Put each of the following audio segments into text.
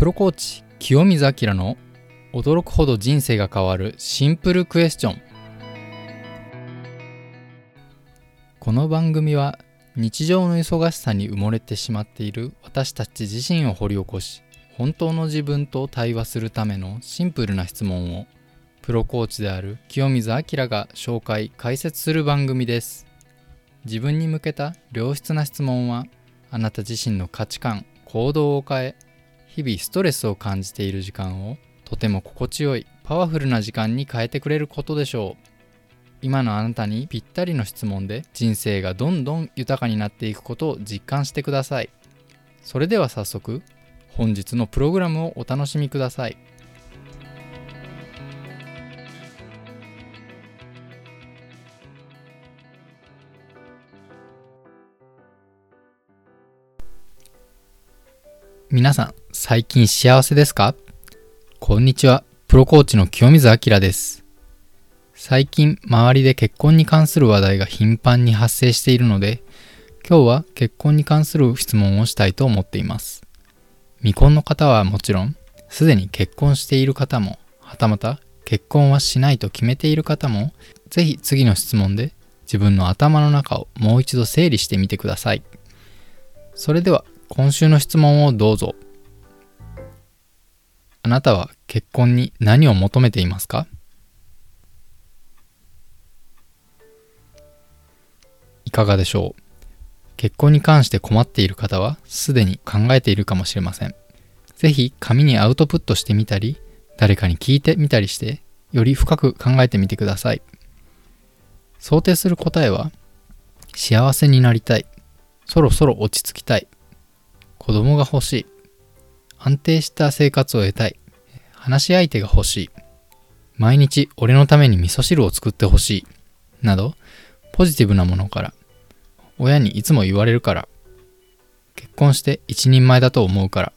プロコーチ清水明の驚くほど人生が変わるシンプルクエスチョン。この番組は日常の忙しさに埋もれてしまっている私たち自身を掘り起こし本当の自分と対話するためのシンプルな質問をプロコーチである清水明が紹介解説する番組です。自分に向けた良質な質問はあなた自身の価値観行動を変え日々ストレスを感じている時間をとても心地よいパワフルな時間に変えてくれることでしょう。今のあなたにぴったりの質問で人生がどんどん豊かになっていくことを実感してください。それでは早速本日のプログラムをお楽しみください。皆さん最近幸せですか？こんにちは。プロコーチの清水明です。最近周りで結婚に関する話題が頻繁に発生しているので今日は結婚に関する質問をしたいと思っています。未婚の方はもちろんすでに結婚している方もはたまた結婚はしないと決めている方もぜひ次の質問で自分の頭の中をもう一度整理してみてください。それでは今週の質問をどうぞ。あなたは結婚に何を求めていますか？いかがでしょう？結婚に関して困っている方はすでに考えているかもしれません。ぜひ紙にアウトプットしてみたり、誰かに聞いてみたりして、より深く考えてみてください。想定する答えは、幸せになりたい。そろそろ落ち着きたい。子供が欲しい。安定した生活を得たい。話し相手が欲しい。毎日俺のために味噌汁を作ってほしい。など、ポジティブなものから、親にいつも言われるから、結婚して一人前だと思うから、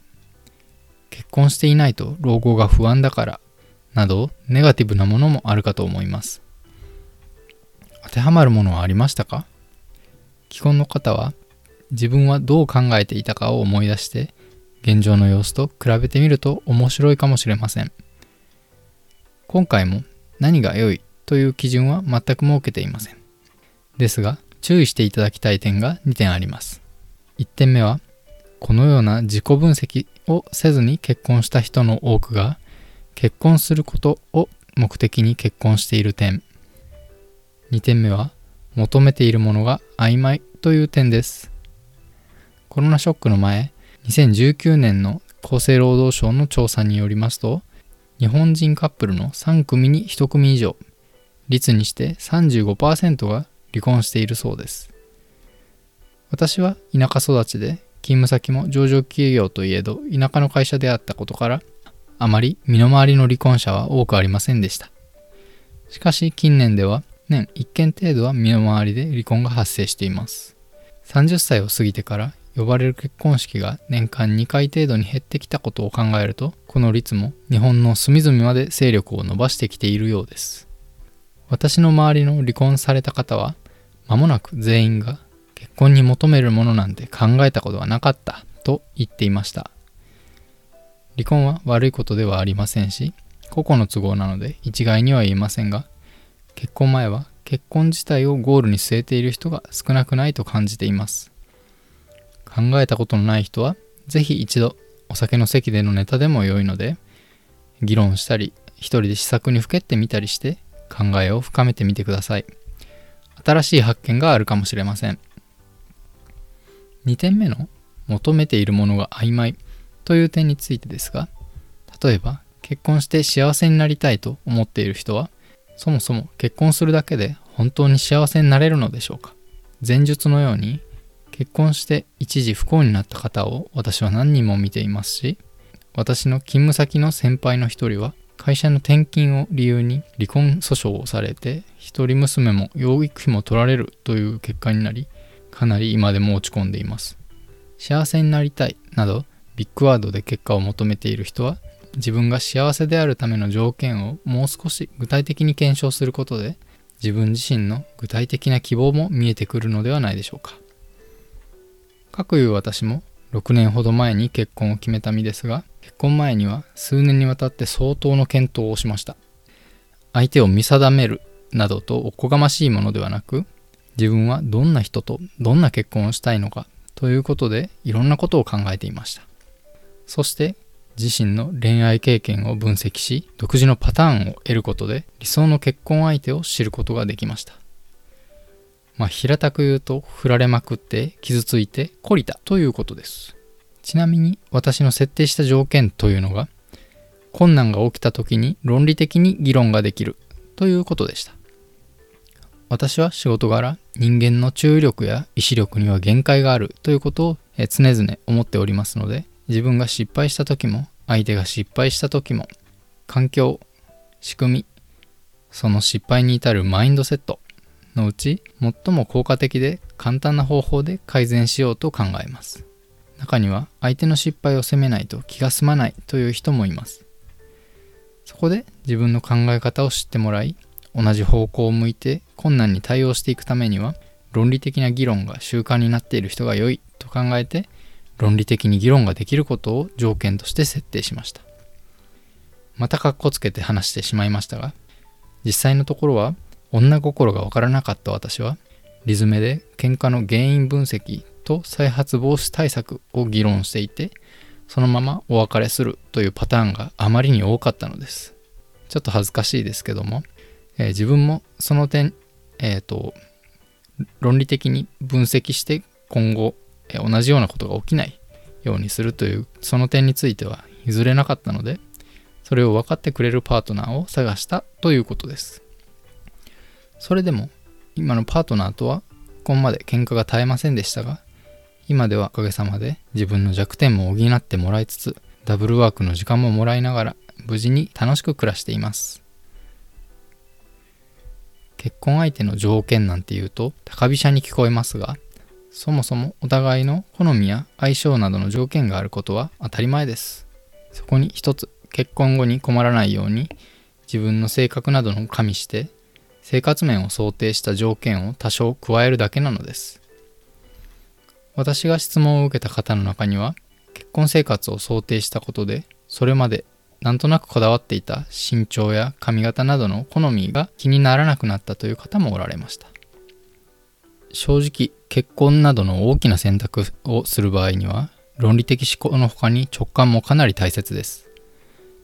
結婚していないと老後が不安だから、など、ネガティブなものもあるかと思います。当てはまるものはありましたか？既婚の方は自分はどう考えていたかを思い出して現状の様子と比べてみると面白いかもしれません。今回も何が良いという基準は全く設けていません。ですが注意していただきたい点が2点あります。1点目はこのような自己分析をせずに結婚した人の多くが結婚することを目的に結婚している点。2点目は求めているものが曖昧という点です。コロナショックの前、2019年の厚生労働省の調査によりますと、日本人カップルの3組に1組以上、率にして35%が離婚しているそうです。私は田舎育ちで、勤務先も上場企業といえど田舎の会社であったことから、あまり身の回りの離婚者は多くありませんでした。しかし近年では年1件程度は身の回りで離婚が発生しています。30歳を過ぎてから呼ばれる結婚式が年間2回程度に減ってきたことを考えるとこの率も日本の隅々まで勢力を伸ばしてきているようです。私の周りの離婚された方は間もなく全員が結婚に求めるものなんて考えたことはなかったと言っていました。離婚は悪いことではありませんし個々の都合なので一概には言えませんが結婚前は結婚自体をゴールに据えている人が少なくないと感じています。考えたことのない人は、ぜひ一度お酒の席でのネタでも良いので、議論したり、一人で試作にふけってみたりして考えを深めてみてください。新しい発見があるかもしれません。2点目の求めているものが曖昧という点についてですが、例えば結婚して幸せになりたいと思っている人は、そもそも結婚するだけで本当に幸せになれるのでしょうか前述のように結婚して一時不幸になった方を私は何人も見ていますし私の勤務先の先輩の一人は会社の転勤を理由に離婚訴訟をされて一人娘も養育費も取られるという結果になりかなり今でも落ち込んでいます。幸せになりたいなどビッグワードで結果を求めている人は自分が幸せであるための条件をもう少し具体的に検証することで自分自身の具体的な希望も見えてくるのではないでしょうか。かくいう私も6年ほど前に結婚を決めた身ですが結婚前には数年にわたって相当の検討をしました。相手を見定めるなどとおこがましいものではなく自分はどんな人とどんな結婚をしたいのかということでいろんなことを考えていました。そして自身の恋愛経験を分析し独自のパターンを得ることで理想の結婚相手を知ることができました。まあ平たく言うと振られまくって傷ついて懲りたということです。ちなみに私の設定した条件というのが困難が起きた時に論理的に議論ができるということでした。私は仕事柄人間の注意力や意志力には限界があるということを常々思っておりますので自分が失敗した時も相手が失敗した時も環境仕組みその失敗に至るマインドセットのうち最も効果的で簡単な方法で改善しようと考えます。中には相手の失敗を責めないと気が済まないという人もいます。そこで自分の考え方を知ってもらい同じ方向を向いて困難に対応していくためには論理的な議論が習慣になっている人が良いと考えて論理的に議論ができることを条件として設定しました。またカッコつけて話してしまいましたが実際のところは女心がわからなかった私はリズメで喧嘩の原因分析と再発防止対策を議論していてそのままお別れするというパターンがあまりに多かったのです。ちょっと恥ずかしいですけども、えー、自分もその点えっ、ー、と論理的に分析して今後同じようなことが起きないようにするというその点については譲れなかったのでそれを分かってくれるパートナーを探したということです。それでも今のパートナーとはここまで喧嘩が絶えませんでしたが今ではおかげさまで自分の弱点も補ってもらいつつダブルワークの時間ももらいながら無事に楽しく暮らしています結婚相手の条件なんて言うと高飛車に聞こえますがそもそもお互いの好みや相性などの条件があることは当たり前です。そこに一つ結婚後に困らないように自分の性格などの加味して生活面を想定した条件を多少加えるだけなのです。私が質問を受けた方の中には結婚生活を想定したことでそれまでなんとなくこだわっていた身長や髪型などの好みが気にならなくなったという方もおられました。正直結婚などの大きな選択をする場合には論理的思考の他に直感もかなり大切です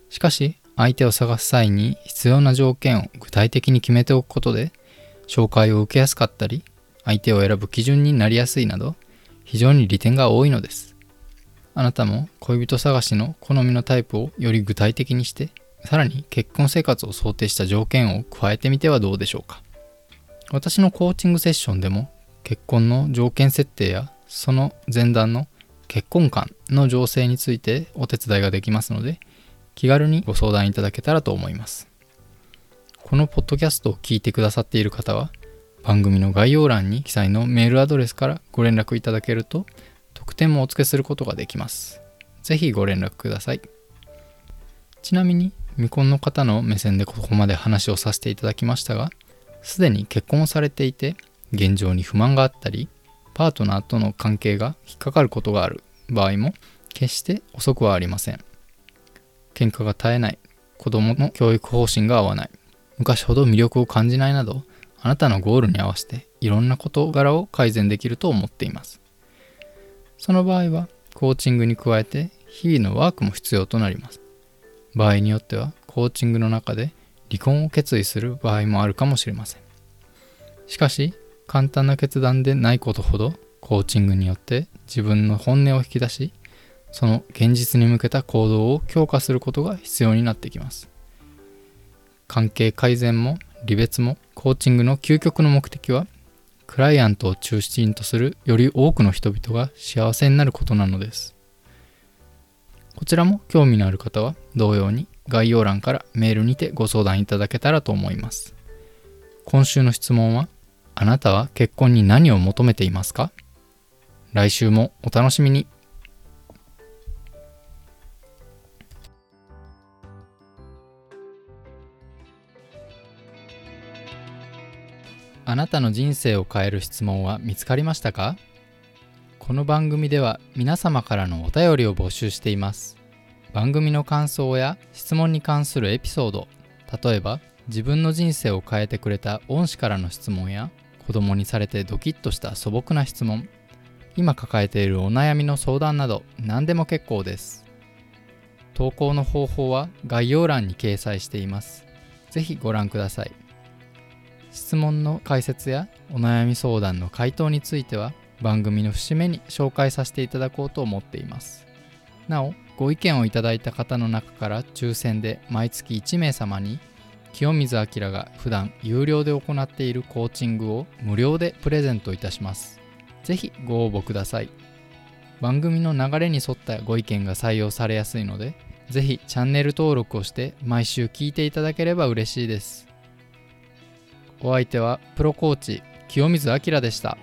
しかし相手を探す際に必要な条件を具体的に決めておくことで紹介を受けやすかったり相手を選ぶ基準になりやすいなど非常に利点が多いのです。あなたも恋人探しの好みのタイプをより具体的にしてさらに結婚生活を想定した条件を加えてみてはどうでしょうか。私のコーチングセッションでも結婚の条件設定やその前段の結婚観の情勢についてお手伝いができますので気軽にご相談いただけたらと思います。このポッドキャストを聞いてくださっている方は番組の概要欄に記載のメールアドレスからご連絡いただけると特典もお付けすることができます。是非ご連絡ください。ちなみに未婚の方の目線でここまで話をさせていただきましたがすでに結婚をされていて現状に不満があったりパートナーとの関係が引っかかることがある場合も決して遅くはありません。喧嘩が絶えない子供の教育方針が合わない。昔ほど魅力を感じないなどあなたのゴールに合わせていろんな事柄を改善できると思っています。その場合はコーチングに加えて日々のワークも必要となります。場合によってはコーチングの中で離婚を決意する場合もあるかもしれません。しかし簡単な決断でないことほどコーチングによって自分の本音を引き出しその現実に向けた行動を強化することが必要になってきます。関係改善も離別もコーチングの究極の目的はクライアントを中心とするより多くの人々が幸せになることなのです。こちらも興味のある方は同様に概要欄からメールにてご相談いただけたらと思います。今週の質問はあなたは結婚に何を求めていますか？来週もお楽しみに。あなたの人生を変える質問は見つかりましたか？この番組では皆様からのお便りを募集しています。番組の感想や質問に関するエピソード例えば自分の人生を変えてくれた恩師からの質問や子供にされてドキッとした素朴な質問今抱えているお悩みの相談など何でも結構です。投稿の方法は概要欄に掲載しています。ぜひご覧ください。質問の解説やお悩み相談の回答については番組の節目に紹介させていただこうと思っています。なおご意見をいただいた方の中から抽選で毎月1名様に清水明が普段有料で行っているコーチングを無料でプレゼントいたします。ぜひご応募ください。番組の流れに沿ったご意見が採用されやすいのでぜひチャンネル登録をして毎週聞いていただければ嬉しいです。お相手はプロコーチ清水明でした。